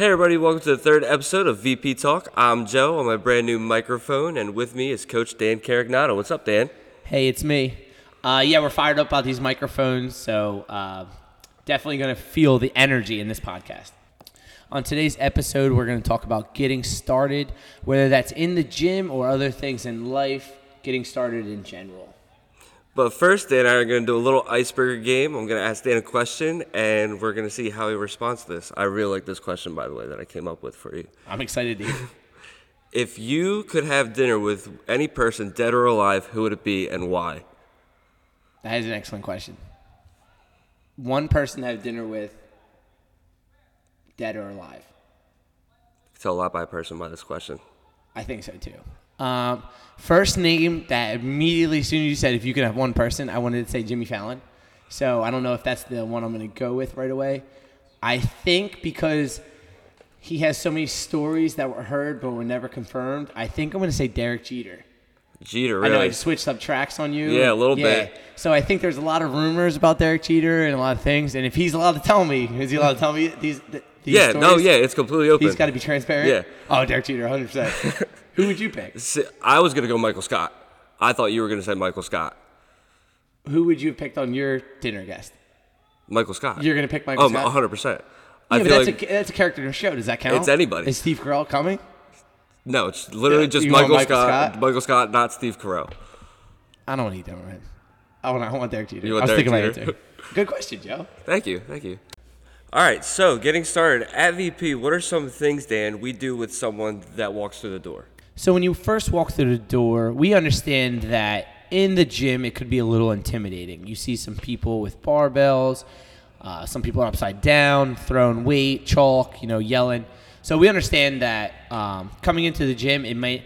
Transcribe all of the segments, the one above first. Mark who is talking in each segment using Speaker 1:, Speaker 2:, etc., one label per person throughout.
Speaker 1: Hey everybody, welcome to the third episode of VP Talk. I'm Joe on my brand new microphone, and with me is Coach Dan Carignato. What's up, Dan?
Speaker 2: Hey, it's me. Uh, yeah, we're fired up about these microphones, so uh, definitely going to feel the energy in this podcast. On today's episode, we're going to talk about getting started, whether that's in the gym or other things in life, getting started in general.
Speaker 1: But first, Dan and I are going to do a little icebreaker game. I'm going to ask Dan a question, and we're going to see how he responds to this. I really like this question, by the way, that I came up with for you.
Speaker 2: I'm excited to hear.
Speaker 1: If you could have dinner with any person, dead or alive, who would it be and why?
Speaker 2: That is an excellent question. One person to have dinner with, dead or alive.
Speaker 1: Tell a lot by a person by this question.
Speaker 2: I think so too. Um, first name that immediately, as soon as you said if you could have one person, I wanted to say Jimmy Fallon. So I don't know if that's the one I'm going to go with right away. I think because he has so many stories that were heard but were never confirmed, I think I'm going to say Derek Jeter.
Speaker 1: Jeter, really?
Speaker 2: I know I switched up tracks on you.
Speaker 1: Yeah, a little bit.
Speaker 2: So I think there's a lot of rumors about Derek Jeter and a lot of things. And if he's allowed to tell me, is he allowed to tell me these? th- these
Speaker 1: Yeah, no, yeah, it's completely open.
Speaker 2: He's got to be transparent.
Speaker 1: Yeah.
Speaker 2: Oh, Derek Jeter, 100. percent Who would you pick?
Speaker 1: I was going to go Michael Scott. I thought you were going to say Michael Scott.
Speaker 2: Who would you have picked on your dinner guest?
Speaker 1: Michael Scott.
Speaker 2: You're gonna pick Michael Scott.
Speaker 1: oh,
Speaker 2: Scott?
Speaker 1: 100%.
Speaker 2: Yeah,
Speaker 1: I feel
Speaker 2: that's,
Speaker 1: like
Speaker 2: a, that's a character in the show. Does that count?
Speaker 1: It's anybody.
Speaker 2: Is Steve Carell coming?
Speaker 1: no, it's literally
Speaker 2: Yeah,
Speaker 1: just Michael,
Speaker 2: Michael
Speaker 1: Scott,
Speaker 2: Scott?
Speaker 1: Michael Scott, not Steve Carell.
Speaker 2: I don't want to eat with him. I want, I want Derek Jeter.
Speaker 1: You want
Speaker 2: I was
Speaker 1: Derek
Speaker 2: thinking about
Speaker 1: Jeter?
Speaker 2: it too. Good question, Joe.
Speaker 1: Thank you, thank you. All right, so getting started at VP, what are some things, Dan, we do with someone that walks through the door?
Speaker 2: So when you first walk through the door, we understand that in the gym it could be a little intimidating. You see some people with barbells, uh, some people are upside down, throwing weight, chalk, you know, yelling. So we understand that um, coming into the gym, it might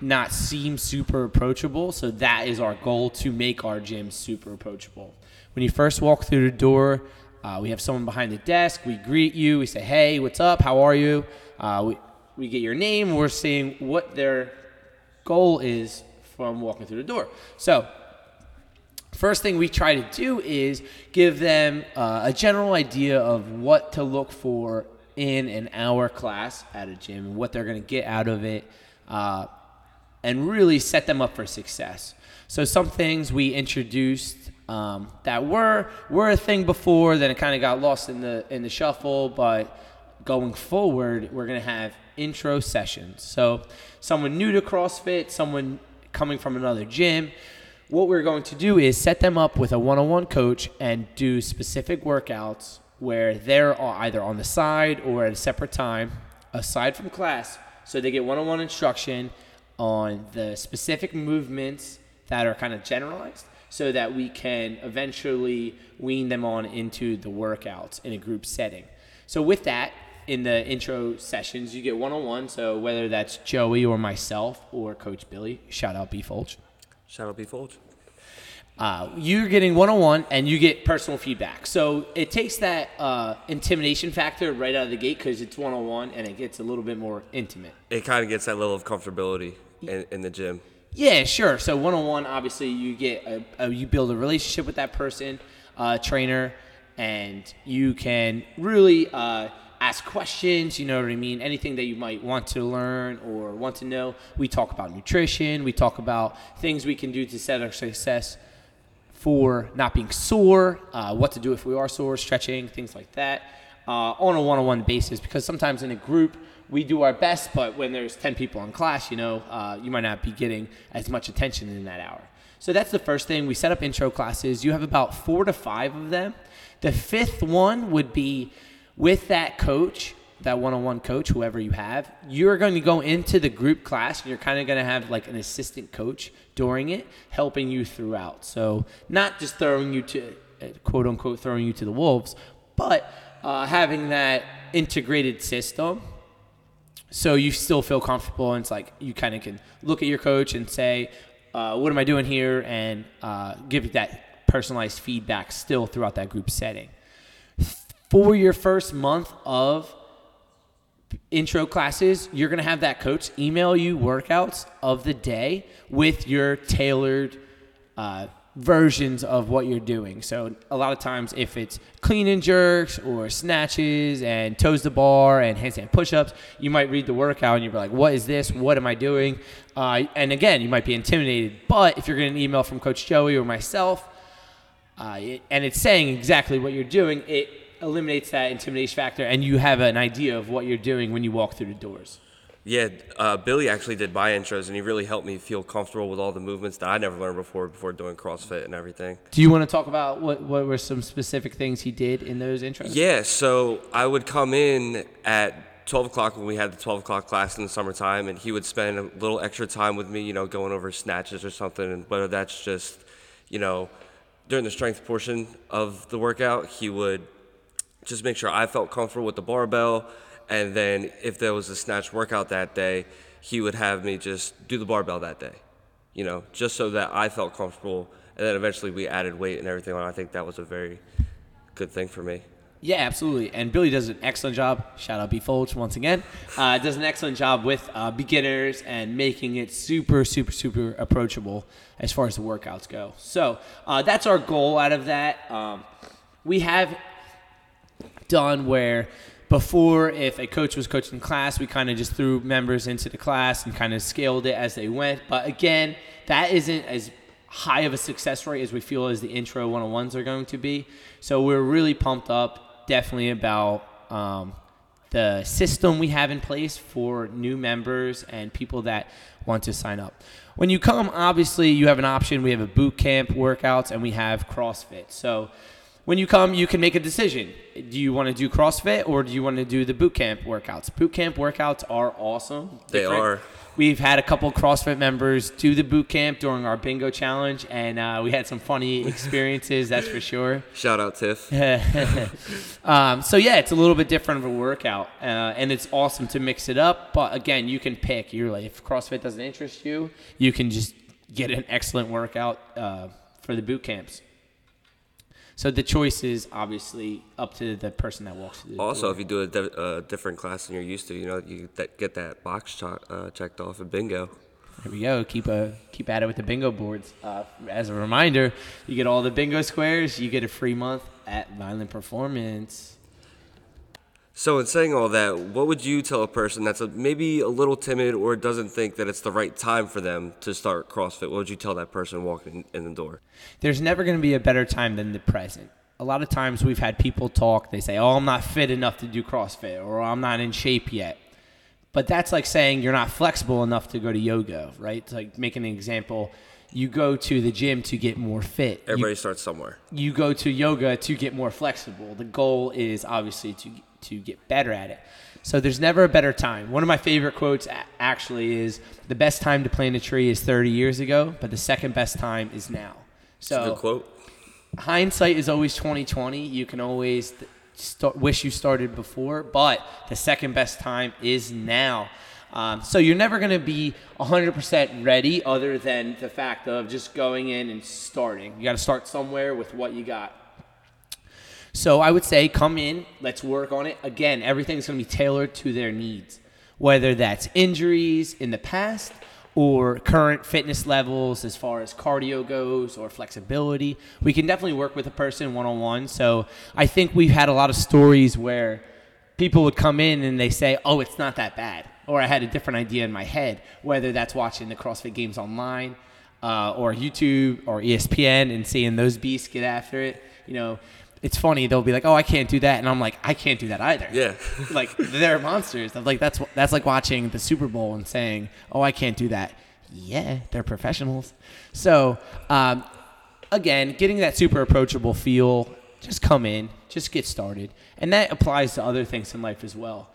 Speaker 2: not seem super approachable. So that is our goal to make our gym super approachable. When you first walk through the door, uh, we have someone behind the desk. We greet you. We say, "Hey, what's up? How are you?" Uh, we we get your name. We're seeing what their goal is from walking through the door. So first thing we try to do is give them uh, a general idea of what to look for in an hour class at a gym and what they're going to get out of it uh, and really set them up for success so some things we introduced um, that were were a thing before then it kind of got lost in the in the shuffle but going forward we're going to have intro sessions. So someone new to crossfit someone coming from another gym what we're going to do is set them up with a one-on-one coach and do specific workouts where they're either on the side or at a separate time aside from class so they get one-on-one instruction on the specific movements that are kind of generalized so that we can eventually wean them on into the workouts in a group setting. So with that in the intro sessions you get one-on-one so whether that's joey or myself or coach billy shout out b Folch.
Speaker 1: Shout out B Folge.
Speaker 2: Uh, you're getting one-on-one and you get personal feedback so it takes that uh, intimidation factor right out of the gate because it's one-on-one and it gets a little bit more intimate
Speaker 1: It kind of gets that level of comfortability in, in the gym.
Speaker 2: yeah sure so one-on-one obviously you get a, a, you build a relationship with that person uh, trainer and you can really uh, ask questions you know what i mean anything that you might want to learn or want to know we talk about nutrition we talk about things we can do to set our success for not being sore, uh, what to do if we are sore, stretching, things like that, uh, on a one-on-one basis. Because sometimes in a group we do our best, but when there's ten people in class, you know, uh, you might not be getting as much attention in that hour. So that's the first thing. We set up intro classes. You have about four to five of them. The fifth one would be with that coach that one-on-one coach, whoever you have, you're going to go into the group class and you're kind of going to have like an assistant coach during it, helping you throughout. So not just throwing you to uh, quote unquote throwing you to the wolves, but uh, having that integrated system. So you still feel comfortable, and it's like you kind of can look at your coach and say, uh, "What am I doing here?" and uh, give that personalized feedback still throughout that group setting. For your first month of intro classes, you're going to have that coach email you workouts of the day with your tailored uh, versions of what you're doing. So a lot of times, if it's clean and jerks or snatches and toes to bar and handstand push-ups, you might read the workout and you're like, "What is this? What am I doing?" Uh, and again, you might be intimidated. But if you're getting an email from Coach Joey or myself, uh, and it's saying exactly what you're doing, it eliminates that intimidation factor, and you have an idea of what you're doing when you walk through the doors.
Speaker 1: Yeah, uh, Billy actually did my intros, and he really helped me feel comfortable with all the movements that I never learned before before doing CrossFit and everything.
Speaker 2: Do you want to talk about what, what were some specific things he did in those intros?
Speaker 1: Yeah, so I would come in at 12 o'clock when we had the 12 o'clock class in the summertime, and he would spend a little extra time with me, you know, going over snatches or something, and whether that's just, you know, during the strength portion of the workout, he would just make sure I felt comfortable with the barbell and then if there was a snatch workout that day, he would have me just do the barbell that day, you know, just so that I felt comfortable. And then eventually we added weight and everything on. I think that was a very good thing for me.
Speaker 2: Yeah, absolutely. And Billy does an excellent job. Shout out B Folch once again. Uh, does an excellent job with uh, beginners and making it super, super, super approachable as far as the workouts go. So uh, that's our goal out of that. Um, we have done where before if a coach was coaching class we kind of just threw members into the class and kind of scaled it as they went. But again that isn't as high of a success rate as we feel as the intro 101s are going to be. So we're really pumped up definitely about um, the system we have in place for new members and people that want to sign up. When you come obviously you have an option. We have a boot camp workouts and we have crossfit. So when you come, you can make a decision. Do you want to do CrossFit or do you want to do the boot camp workouts? Boot camp workouts are awesome.
Speaker 1: They are.
Speaker 2: We've had a couple CrossFit members do the boot camp during our bingo challenge, and uh, we had some funny experiences. that's for sure.
Speaker 1: Shout out Tiff.
Speaker 2: um, so yeah, it's a little bit different of a workout, uh, and it's awesome to mix it up. But again, you can pick. You're like, if CrossFit doesn't interest you, you can just get an excellent workout uh, for the boot camps. So the choice is obviously up to the person that walks through. The
Speaker 1: Also,
Speaker 2: door.
Speaker 1: if you do a, di- different class than you're used to, you know, you that, get that box cho- uh, checked off at bingo.
Speaker 2: There we go. Keep a keep at it with the bingo boards. Uh, as a reminder, you get all the bingo squares. You get a free month at Violent Performance.
Speaker 1: So, in saying all that, what would you tell a person that's a, maybe a little timid or doesn't think that it's the right time for them to start CrossFit? What would you tell that person walking in, the door?
Speaker 2: There's never going to be a better time than the present. A lot of times we've had people talk. They say, "Oh, I'm not fit enough to do CrossFit," or "I'm not in shape yet." But that's like saying you're not flexible enough to go to yoga, right? It's like making an example. You go to the gym to get more fit. You-
Speaker 1: Everybody starts somewhere.
Speaker 2: you go to yoga to get more flexible. The goal is obviously to to get better at it. So there's never a better time. One of my favorite quotes actually is the best time to plant a tree is 30 years ago, but the second best time is now. So
Speaker 1: quote.
Speaker 2: hindsight is always 2020. You can always start, wish you started before, but the second best time is now. Um, so you're never going to be 100% ready other than the fact of just going in and starting. You got to start somewhere with what you got. So I would say come in, let's work on it. Again, everything's going to be tailored to their needs, whether that's injuries in the past or current fitness levels as far as cardio goes or flexibility. We can definitely work with a person one on one. So I think we've had a lot of stories where people would come in and they say, "Oh, it's not that bad," or I had a different idea in my head. Whether that's watching the CrossFit Games online, uh, or YouTube, or ESPN, and seeing those beasts get after it. You know, it's funny. They'll be like, "Oh, I can't do that," and I'm like, "I can't do that either."
Speaker 1: Yeah.
Speaker 2: like they're monsters. I'm like that's that's like watching the Super Bowl and saying, "Oh, I can't do that." Yeah, they're professionals. So, um, again, getting that super approachable feel, just come in, just get started, and that applies to other things in life as well.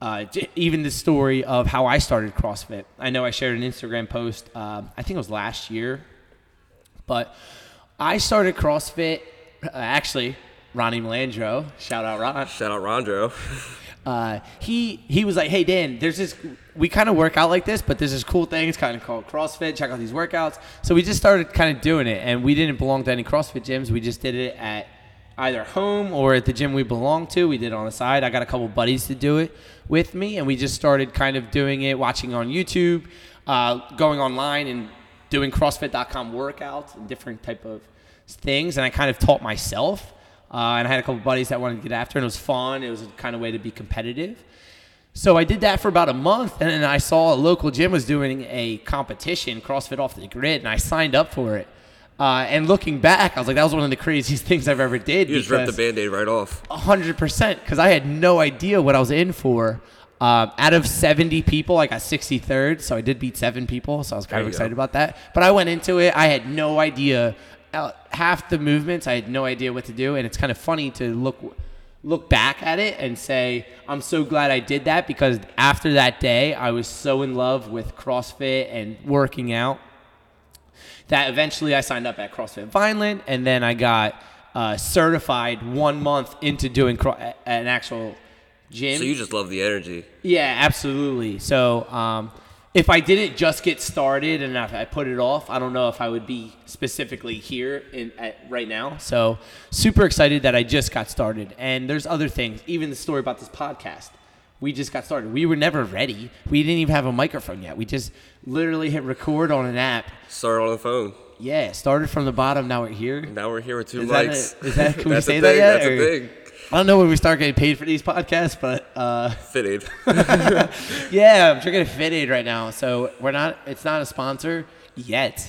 Speaker 2: Uh, even the story of how I started CrossFit. I know I shared an Instagram post. Um, I think it was last year, but I started CrossFit. Uh, actually, Ronnie Melandro, shout out Ron
Speaker 1: Shout out Rondro.
Speaker 2: uh, he he was like, "Hey Dan, there's this. We kind of work out like this, but there's this cool thing. It's kind of called CrossFit. Check out these workouts." So we just started kind of doing it, and we didn't belong to any CrossFit gyms. We just did it at either home or at the gym we belong to. We did it on the side. I got a couple buddies to do it with me, and we just started kind of doing it, watching on YouTube, uh, going online, and doing CrossFit.com workouts and different type of things, and I kind of taught myself. Uh, and I had a couple buddies that wanted to get after, it, and it was fun. It was a kind of way to be competitive. So I did that for about a month, and then I saw a local gym was doing a competition, CrossFit off the grid, and I signed up for it. Uh, and looking back, I was like, that was one of the craziest things I've ever did.
Speaker 1: You just ripped the band-aid right off.
Speaker 2: hundred percent, because I had no idea what I was in for. Um, out of 70 people, I got 63rd, so I did beat seven people, so I was kind
Speaker 1: There
Speaker 2: of excited
Speaker 1: go.
Speaker 2: about that. But I went into it, I had no idea. Uh, half the movements, I had no idea what to do, and it's kind of funny to look look back at it and say, I'm so glad I did that because after that day, I was so in love with CrossFit and working out that eventually I signed up at CrossFit Vineland, and then I got uh, certified one month into doing cro- an actual gym.
Speaker 1: So you just love the energy.
Speaker 2: yeah, absolutely. So um, if I didn't just get started and if I put it off, I don't know if I would be specifically here in at, right now. So super excited that I just got started. And there's other things, even the story about this podcast. We just got started. We were never ready. We didn't even have a microphone yet. We just literally hit record on an app
Speaker 1: Start on the phone.
Speaker 2: yeah, started from the bottom. Now we're here.
Speaker 1: Now we're here with two
Speaker 2: Is that a- is that- can we
Speaker 1: That's a
Speaker 2: say that yet,
Speaker 1: That's
Speaker 2: or-
Speaker 1: a thing.
Speaker 2: I don't know when we start getting paid for these podcasts, but uh,
Speaker 1: Fitted.
Speaker 2: yeah, I'm drinking a Fit Aid right now. So we're not. It's not a sponsor yet.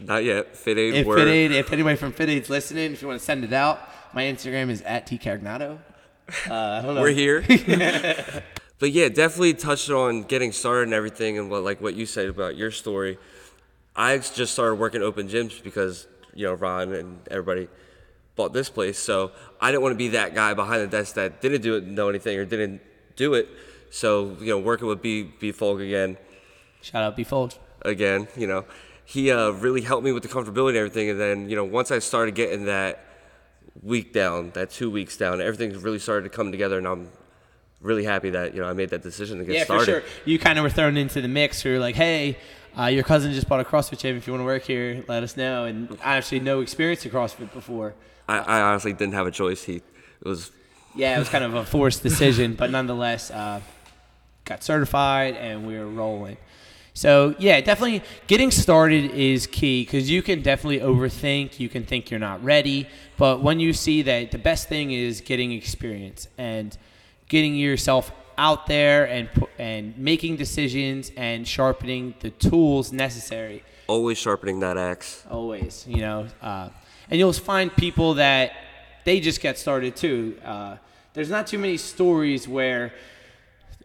Speaker 1: Not yet. Fit aid.
Speaker 2: If
Speaker 1: word.
Speaker 2: Fit Aid, if anybody from Fit Aid's listening, if you want to send it out, my Instagram is at tcarignato. Uh, I don't know.
Speaker 1: We're here. but yeah, definitely touched on getting started and everything, and what like what you said about your story. I just started working open gyms because you know Ron and everybody bought this place, so I didn't want to be that guy behind the desk that didn't do it, know anything, or didn't do it. So you know, working with B B Folk again,
Speaker 2: Shout out B Folge.
Speaker 1: again, you know, he uh, really helped me with the comfortability and everything. And then, you know, once I started getting that week down, that two weeks down, everything really started to come together. And I'm really happy that, you know, I made that decision to get
Speaker 2: Yeah,
Speaker 1: started.
Speaker 2: for sure. You kind of were thrown into the mix. You're like, hey, uh, your cousin just bought a CrossFit gym. If you want to work here, let us know. And I actually no experience in CrossFit before.
Speaker 1: I, I honestly didn't have a choice. He it was,
Speaker 2: Yeah, it was kind of a forced decision, but nonetheless, uh, got certified and we were rolling. So yeah, definitely getting started is key because you can definitely overthink. You can think you're not ready, but when you see that the best thing is getting experience and getting yourself out there and and making decisions and sharpening the tools necessary
Speaker 1: always sharpening that axe.
Speaker 2: always you know uh, and you'll find people that they just get started too. Uh, there's not too many stories where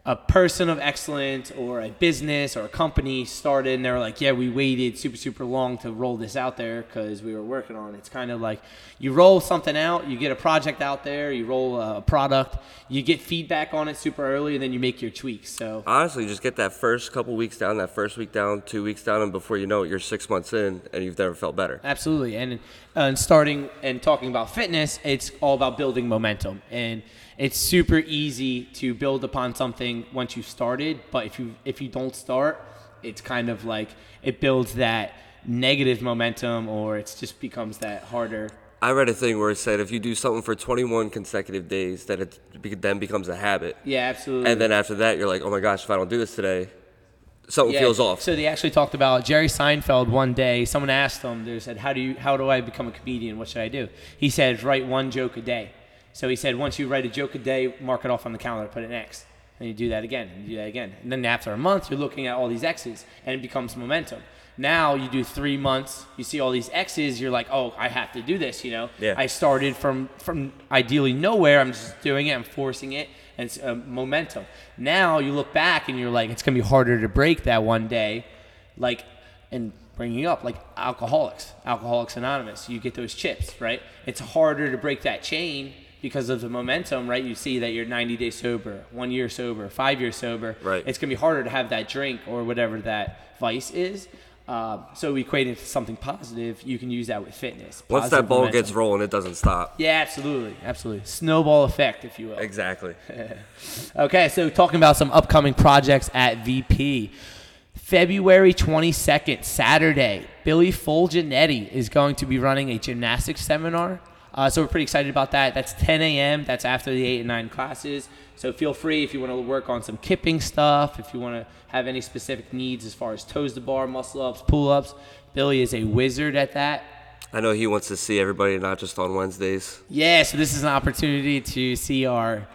Speaker 2: a person of excellence or a business or a company started and they're like yeah we waited super super long to roll this out there because we were working on it it's kind of like you roll something out you get a project out there you roll a product you get feedback on it super early and then you make your tweaks so
Speaker 1: Honestly, just get that first couple weeks down, that first week down, two weeks down, and before you know it, you're six months in and you've never felt better.
Speaker 2: Absolutely, and and starting and talking about fitness, it's all about building momentum, and it's super easy to build upon something once you've started. But if you if you don't start, it's kind of like it builds that negative momentum, or it just becomes that harder.
Speaker 1: I read a thing where it said if you do something for 21 consecutive days, that it then becomes a habit.
Speaker 2: Yeah, absolutely.
Speaker 1: And then after that, you're like, oh my gosh, if I don't do this today, something
Speaker 2: Yeah,
Speaker 1: feels off.
Speaker 2: So they actually talked about Jerry Seinfeld one day. Someone asked him, they said, "How do you how do I become a comedian? What should I do?" He said, "Write one joke a day." So he said, once you write a joke a day, mark it off on the calendar, put an X, and you do that again, and you do that again, and then after a month, you're looking at all these X's, and it becomes momentum. Now you do three months, you see all these X's, you're like, oh, I have to do this, you know.
Speaker 1: Yeah.
Speaker 2: I started from from ideally nowhere. I'm just doing it. I'm forcing it, and it's uh, momentum. Now you look back and you're like, it's gonna be harder to break that one day, like, and bringing up like alcoholics, Alcoholics Anonymous. You get those chips, right? It's harder to break that chain because of the momentum, right? You see that you're 90 days sober, one year sober, five years sober.
Speaker 1: Right.
Speaker 2: It's gonna be harder to have that drink or whatever that vice is. Um, so we equate it to something positive. You can use that with fitness.
Speaker 1: Once that ball
Speaker 2: momentum.
Speaker 1: gets rolling, it doesn't stop.
Speaker 2: Yeah, absolutely, absolutely. Snowball effect, if you will.
Speaker 1: Exactly.
Speaker 2: Okay, so talking about some upcoming projects at VP. February 22nd, Saturday, Billy Fulgenetti is going to be running a gymnastics seminar. Uh, so we're pretty excited about that. That's 10 a.m. That's after the 8 and 9 classes. So feel free if you want to work on some kipping stuff, if you want to have any specific needs as far as toes to bar, muscle ups, pull ups. Billy is a wizard at that.
Speaker 1: I know he wants to see everybody, not just on Wednesdays.
Speaker 2: Yeah, so this is an opportunity to see our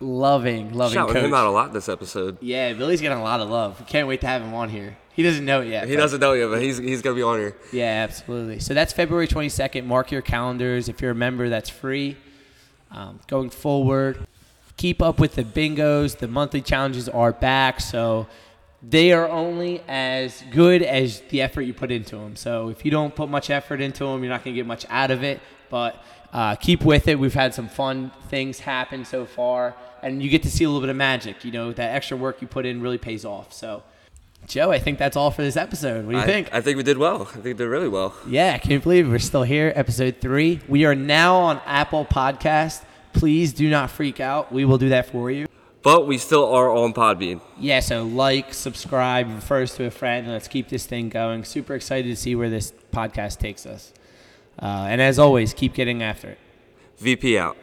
Speaker 2: loving, loving
Speaker 1: Shouting
Speaker 2: coach.
Speaker 1: him out a lot this episode.
Speaker 2: Yeah, Billy's getting a lot of love. Can't wait to have him on here. He doesn't know it yet.
Speaker 1: He
Speaker 2: but-
Speaker 1: doesn't know yet, but he's he's gonna be on here.
Speaker 2: Yeah, absolutely. So that's February 22nd. Mark your calendars. If you're a member, that's free. Um, going forward, keep up with the bingos. The monthly challenges are back, so they are only as good as the effort you put into them. So if you don't put much effort into them, you're not going to get much out of it. But uh, keep with it. We've had some fun things happen so far, and you get to see a little bit of magic. You know, that extra work you put in really pays off. So. Joe, I think that's all for this episode. What do you
Speaker 1: I,
Speaker 2: think?
Speaker 1: I think we did well. I think we did really well.
Speaker 2: Yeah, I can't believe we're still here, episode three. We are now on Apple Podcast. Please do not freak out. We will do that for you.
Speaker 1: But we still are on Podbean.
Speaker 2: Yeah, so like, subscribe, refer us to a friend, and let's keep this thing going. Super excited to see where this podcast takes us. Uh, and as always, keep getting after it.
Speaker 1: VP out.